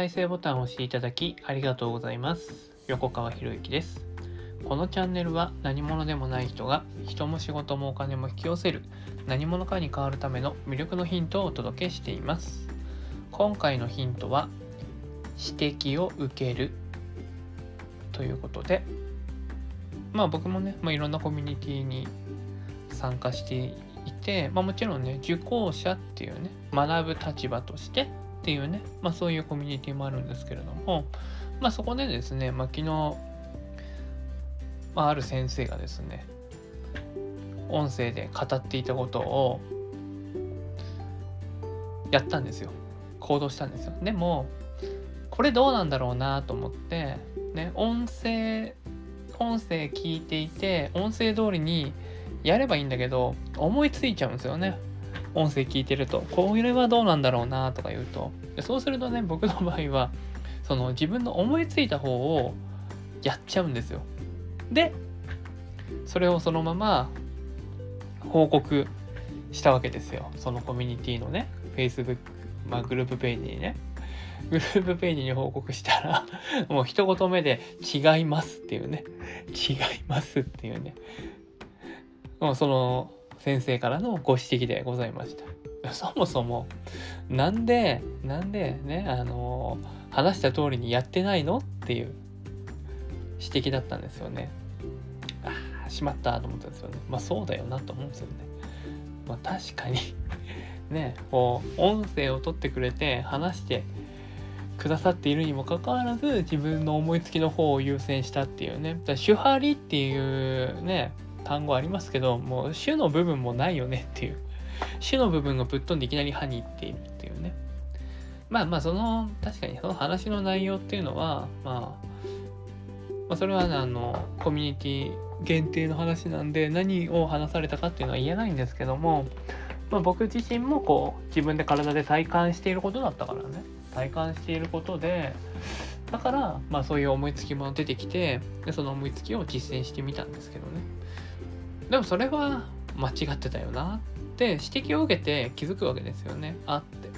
再生ボタンを押していただきありがとうございます。横川博之です。このチャンネルは何者でもない人が人も仕事もお金も引き寄せる何者かに変わるための魅力のヒントをお届けしています。今回のヒントは指摘を受けるということでまあ僕もね、まあ、いろんなコミュニティに参加していて、まあ、もちろんね受講者っていうね学ぶ立場としてっていうね、まあ、そういうコミュニティもあるんですけれども、まあ、そこでですね、まあ、昨日、まあ、ある先生がですね音声で語っていたことをやったんですよ。行動したんですよ。でもこれどうなんだろうなと思ってね音声音声聞いていて音声通りにやればいいんだけど思いついちゃうんですよね。音声聞いてるとこれはどうなんだろうなとか言うとそうするとね僕の場合はその自分の思いついた方をやっちゃうんですよ。でそれをそのまま報告したわけですよ。そのコミュニティのね Facebook、まあ、グループページにね。グループページに報告したら もう一言目で「違います」っていうね「違います」っていうね。もうその先生からのご指摘でございました。そもそも、なんで、なんでね、あの話した通りにやってないのっていう指摘だったんですよね。ああ、しまったと思ったんですよね。まあそうだよなと思うんですよね。まあ確かに ね、こう、音声を取ってくれて話してくださっているにもかかわらず自分の思いつきの方を優先したっていうね。だ手張りっていうね、単語ありますけどもう主の部分もないよねっていう。主の部分がぶっ飛んでいきなり歯にいっているっていうね。まあまあその確かにその話の内容っていうのは、まあ、まあそれはあのコミュニティ限定の話なんで何を話されたかっていうのは言えないんですけども、まあ、僕自身もこう自分で体で体感していることだったからね。体感していることでだから、まあ、そういう思いつきも出てきてでその思いつきを実践してみたんですけどね。でもそれは間違ってたよなって指摘を受けて気づくわけですよね。あって。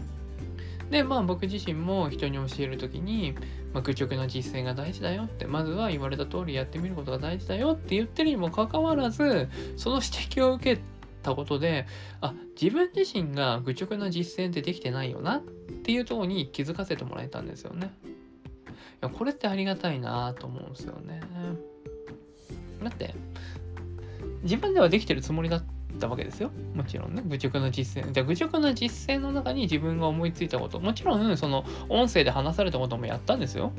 で、まあ僕自身も人に教える時に、まあ、愚直な実践が大事だよって、まずは言われた通りやってみることが大事だよって言ってるにもかかわらず、その指摘を受けたことで、あ、自分自身が愚直な実践ってできてないよなっていうとこに気づかせてもらえたんですよね。いや、これってありがたいなと思うんですよね。だって、自分ではできてるつもりだったわけですよ。もちろんね。愚直な実践。じゃあ、愚直な実践の中に自分が思いついたこと。もちろん、その、音声で話されたこともやったんですよ。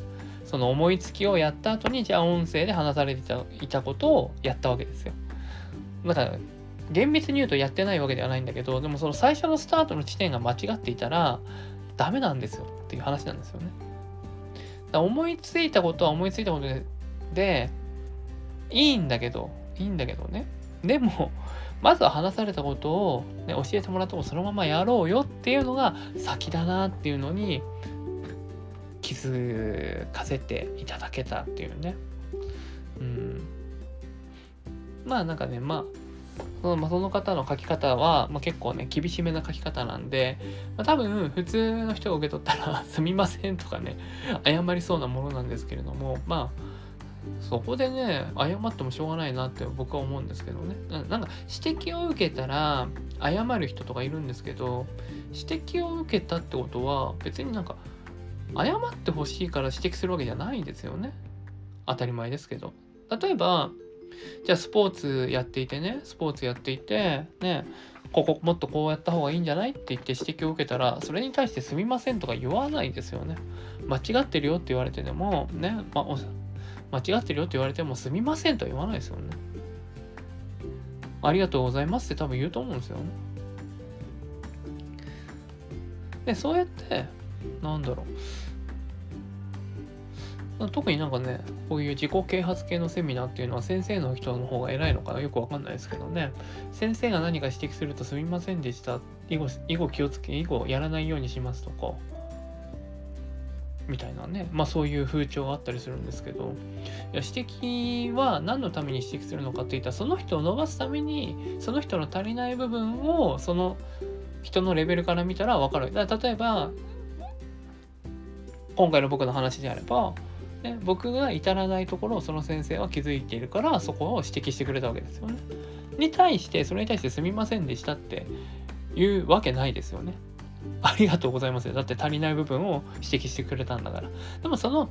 その思いつきをやった後に、じゃあ、音声で話されていたことをやったわけですよ。だから、厳密に言うとやってないわけではないんだけど、でもその最初のスタートの地点が間違っていたら、ダメなんですよっていう話なんですよね。だ思いついたことは思いついたことで、でいいんだけど、いいんだけどね。でも、まずは話されたことを、ね、教えてもらってもそのままやろうよっていうのが先だなっていうのに気づかせていただけたっていうね。うん。まあなんかね、まあ、そのま、その方の書き方は、まあ、結構ね、厳しめな書き方なんで、まあ、多分普通の人が受け取ったら すみませんとかね、謝りそうなものなんですけれども、まあ、そこでね、謝ってもしょうがないなって僕は思うんですけどね。なんか指摘を受けたら謝る人とかいるんですけど、指摘を受けたってことは別になんか謝ってほしいから指摘するわけじゃないんですよね。当たり前ですけど。例えば、じゃあスポーツやっていてね、スポーツやっていて、ね、ここもっとこうやった方がいいんじゃないって言って指摘を受けたら、それに対してすみませんとか言わないですよね。間違ってるよって言われてでも、ね、まあ、間違ってるよって言われてもすみませんとは言わないですよね。ありがとうございますって多分言うと思うんですよね。で、そうやって、なんだろう。特になんかね、こういう自己啓発系のセミナーっていうのは先生の人の方が偉いのかなよくわかんないですけどね。先生が何か指摘するとすみませんでした。以後、以後気をつけ、以後やらないようにしますとか。みたいなね、まあそういう風潮があったりするんですけど、いや指摘は何のために指摘するのかっていったら、その人を伸ばすために、その人の足りない部分を、その人のレベルから見たら分かる。だから例えば、今回の僕の話であれば、ね、僕が至らないところをその先生は気づいているからそこを指摘してくれたわけですよね。に対してそれに対してすみませんでしたっていうわけないですよね。ありがとうございますよ。だって足りない部分を指摘してくれたんだから。でもその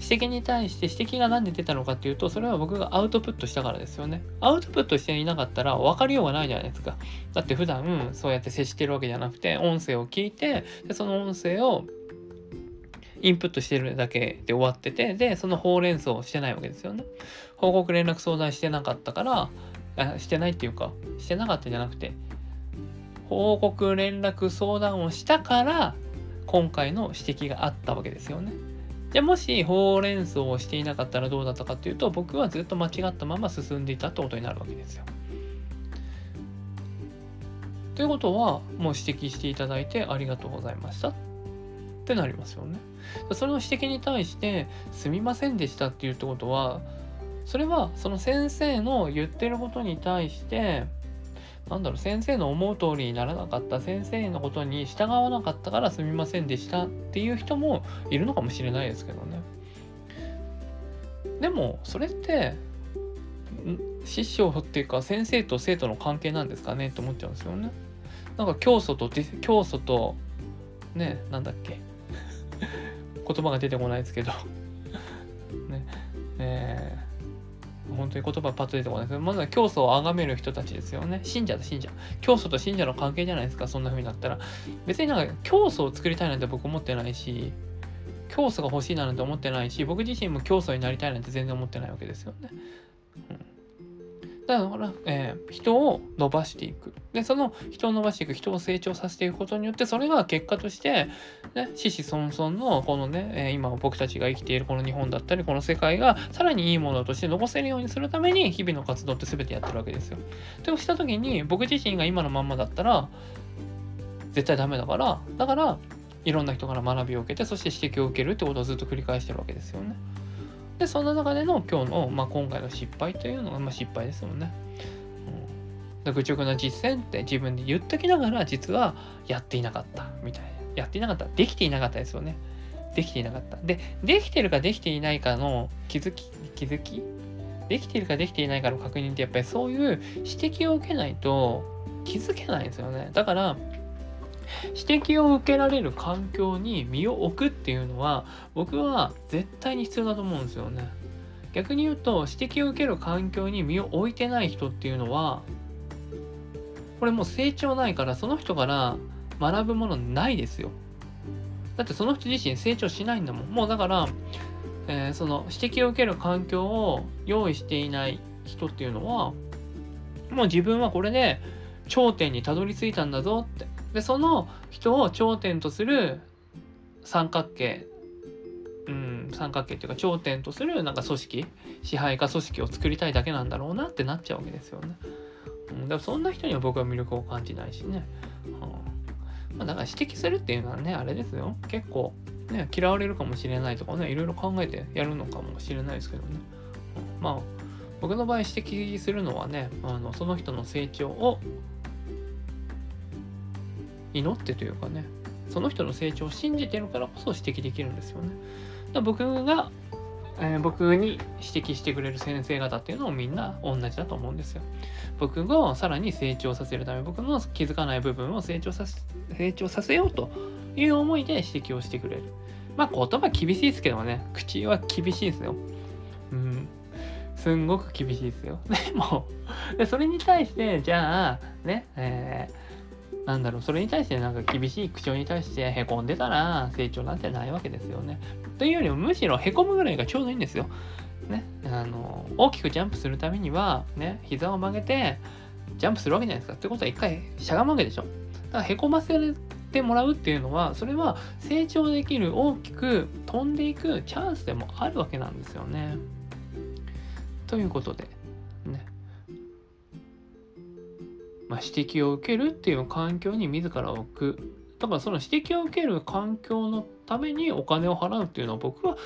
指摘に対して指摘が何で出たのかっていうとそれは僕がアウトプットしたからですよねアウトプットしていなかったら分かりようがないじゃないですかだって普段そうやって接してるわけじゃなくて音声を聞いてでその音声をインプットしてるだけで終わっててでそのほうれん草をしてないわけですよね報告連絡相談してなかったからあしてないっていうかしてなかったじゃなくて報告連絡相談をしたから今回の指摘があったわけですよねじゃあもしほうれん草をしていなかったらどうだったかっていうと僕はずっと間違ったまま進んでいたってことになるわけですよ。ということはもう指摘していただいてありがとうございましたってなりますよね。それの指摘に対してすみませんでしたっていうってことはそれはその先生の言ってることに対してなんだろう先生の思う通りにならなかった先生のことに従わなかったからすみませんでしたっていう人もいるのかもしれないですけどね。でもそれって師匠っていうか先生と生徒の関係なんですかね？って思っちゃうんですよね。なんか教祖と教祖とねなんだっけ？言葉が出てこないですけど。ね。えー本当に言葉パッと出てこないですけど、まずは教祖を崇める人たちですよね。信者だ信者。教祖と信者の関係じゃないですか、そんな風になったら。別になんか教祖を作りたいなんて僕思ってないし、教祖が欲しいなんて思ってないし、僕自身も教祖になりたいなんて全然思ってないわけですよね。うんだから、えー、人を伸ばしていく。で、その人を伸ばしていく、人を成長させていくことによって、それが結果として、ね、子々孫々のこのね、えー、今僕たちが生きているこの日本だったり、この世界がさらにいいものとして残せるようにするために、日々の活動って全てやってるわけですよ。とした時に、僕自身が今のまんまだったら、絶対ダメだから、だから、いろんな人から学びを受けて、そして指摘を受けるってことをずっと繰り返してるわけですよね。でそんな中での今日の、まあ、今回の失敗というのが、まあ、失敗ですもんね。うん、愚直な実践って自分で言っときながら実はやっていなかったみたいな。やっていなかった。できていなかったですよね。できていなかった。で、できてるかできていないかの気づき、気づき？できているかできていないかの確認ってやっぱりそういう指摘を受けないと気づけないんですよね。だから指摘を受けられる環境に身を置くっていうのは僕は絶対に必要だと思うんですよね。逆に言うと指摘を受ける環境に身を置いてない人っていうのはこれもう成長ないからその人から学ぶものないですよ。だってその人自身成長しないんだもん。もうだから、えー、その指摘を受ける環境を用意していない人っていうのはもう自分はこれで頂点にたどり着いたんだぞってでその人を頂点とする三角形うん三角形っていうか頂点とするなんか組織支配下組織を作りたいだけなんだろうなってなっちゃうわけですよね。うん、だからそんな人には僕は魅力を感じないしね。うんまあ、だから指摘するっていうのはねあれですよ結構ね嫌われるかもしれないとかねいろいろ考えてやるのかもしれないですけどね。まあ僕の場合指摘するのはねあのその人の成長を祈ってというかねその人の成長を信じてるからこそ指摘できるんですよね。だ僕が、えー、僕に指摘してくれる先生方っていうのもみんな同じだと思うんですよ。僕がさらに成長させるため僕の気づかない部分を成長させ成長させようという思いで指摘をしてくれる。まあ言葉厳しいですけどね口は厳しいですよ。うん。すんごく厳しいですよ。でも、それに対して、じゃあ、ね、えーなんだろう、それに対してなんか厳しい口調に対してへこんでたら成長なんてないわけですよね。というよりもむしろへこむぐらいがちょうどいいんですよ。ね、あの大きくジャンプするためには、ね、膝を曲げてジャンプするわけじゃないですか。ってことは一回しゃがむわけでしょ。だからへこませてもらうっていうのは、それは成長できる大きく飛んでいくチャンスでもあるわけなんですよね。ということで、まあ、指摘を受けるっていう環境に自ら置く。だからその指摘を受ける環境のためにお金を払うっていうのは僕は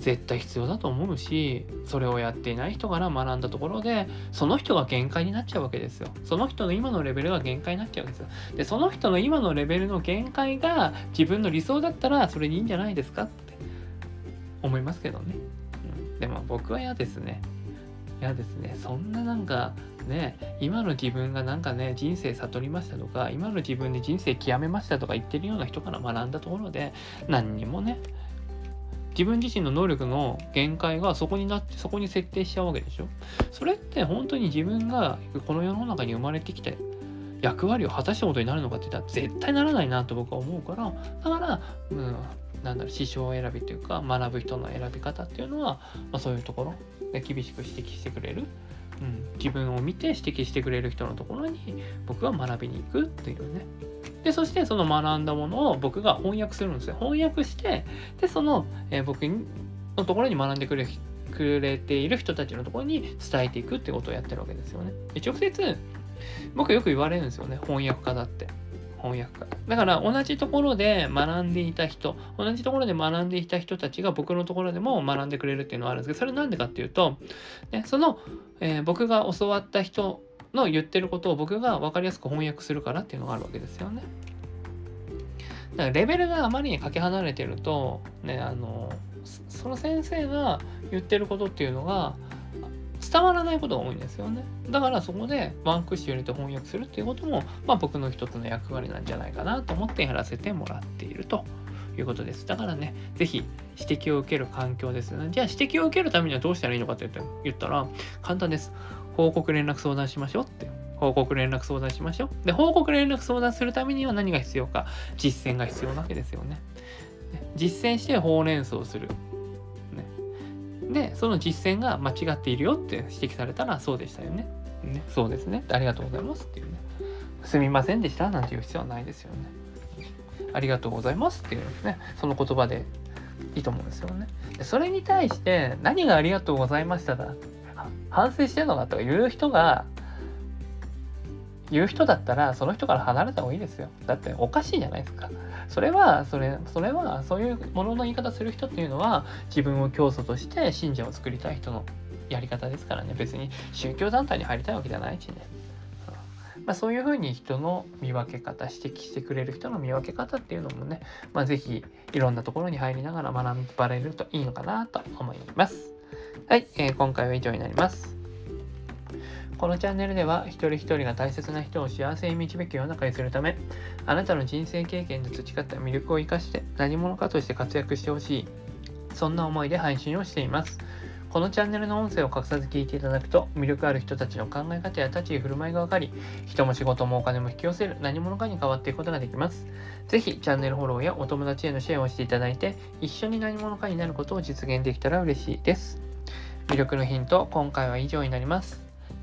絶対必要だと思うしそれをやっていない人から学んだところでその人が限界になっちゃうわけですよ。その人の今のレベルが限界になっちゃうんですよ。でその人の今のレベルの限界が自分の理想だったらそれにいいんじゃないですかって思いますけどね、うん、でも僕は嫌ですね。嫌ですねそんななんかね今の自分がなんかね人生悟りましたとか今の自分で人生極めましたとか言ってるような人から学んだところで何にもね自分自身の能力の限界がそこになってそこに設定しちゃうわけでしょ。それって本当に自分がこの世の中に生まれてきて役割を果たしたことになるのかって言ったら絶対ならないなと僕は思うからだから、うん、なんだろう師匠選びというか学ぶ人の選び方っていうのは、まあ、そういうところで厳しく指摘してくれる、うん、自分を見て指摘してくれる人のところに僕は学びに行くっていうね。でそしてその学んだものを僕が翻訳するんですよ。翻訳してでその、えー、僕のところに学んでくれくれている人たちのところに伝えていくってことをやってるわけですよね。で直接僕よく言われるんですよね翻訳家だって。翻訳家だから同じところで学んでいた人同じところで学んでいた人たちが僕のところでも学んでくれるっていうのはあるんですけどそれなんでかっていうと、ね、その、えー、僕が教わった人の言ってることを僕が分かりやすく翻訳するからっていうのがあるわけですよね。だからレベルがあまりにかけ離れてると、ね、あのその先生が言ってることっていうのが伝わらないことが多いんですよね。だからそこでワンクッション入れて翻訳するっていうことも、まあ、僕の一つの役割なんじゃないかなと思ってやらせてもらっているということです。だからね、是非指摘を受ける環境ですよね。じゃあ指摘を受けるためにはどうしたらいいのかって言ったら簡単です。報告連絡相談しましょうって。報告連絡相談しましょう。で、報告連絡相談するためには何が必要か。実践が必要なわけですよね。実践してほうれん草をする。で、その実践が間違っているよって指摘されたらそうでしたよね。ねそうですね。ありがとうございますっていうね。すみませんでしたなんて言う必要はないですよね。ありがとうございますっていうね、その言葉でいいと思うんですよね。それに対して何がありがとうございましただ反省してるのかとか言う人が言う人だったらその人から離れた方がいいですよ。だっておかしいじゃないですか。それはそれそれはそういうものの言い方する人っていうのは自分を教祖として信者を作りたい人のやり方ですからね。別に宗教団体に入りたいわけじゃないしね、まあ、そういうふうに人の見分け方指摘してくれる人の見分け方っていうのもね、まあ、是非いろんなところに入りながら学ばれるといいのかなと思います。はい、えー、今回は以上になります。このチャンネルでは一人一人が大切な人を幸せに導く世の中にするためあなたの人生経験で培った魅力を生かして何者かとして活躍してほしいそんな思いで配信をしています。このチャンネルの音声を隠さず聞いていただくと魅力ある人たちの考え方や立ち居振る舞いが分かり人も仕事もお金も引き寄せる何者かに変わっていくことができます。ぜひチャンネルフォローやお友達へのシェアをしていただいて一緒に何者かになることを実現できたら嬉しいです。魅力のヒント、今回は以上になります。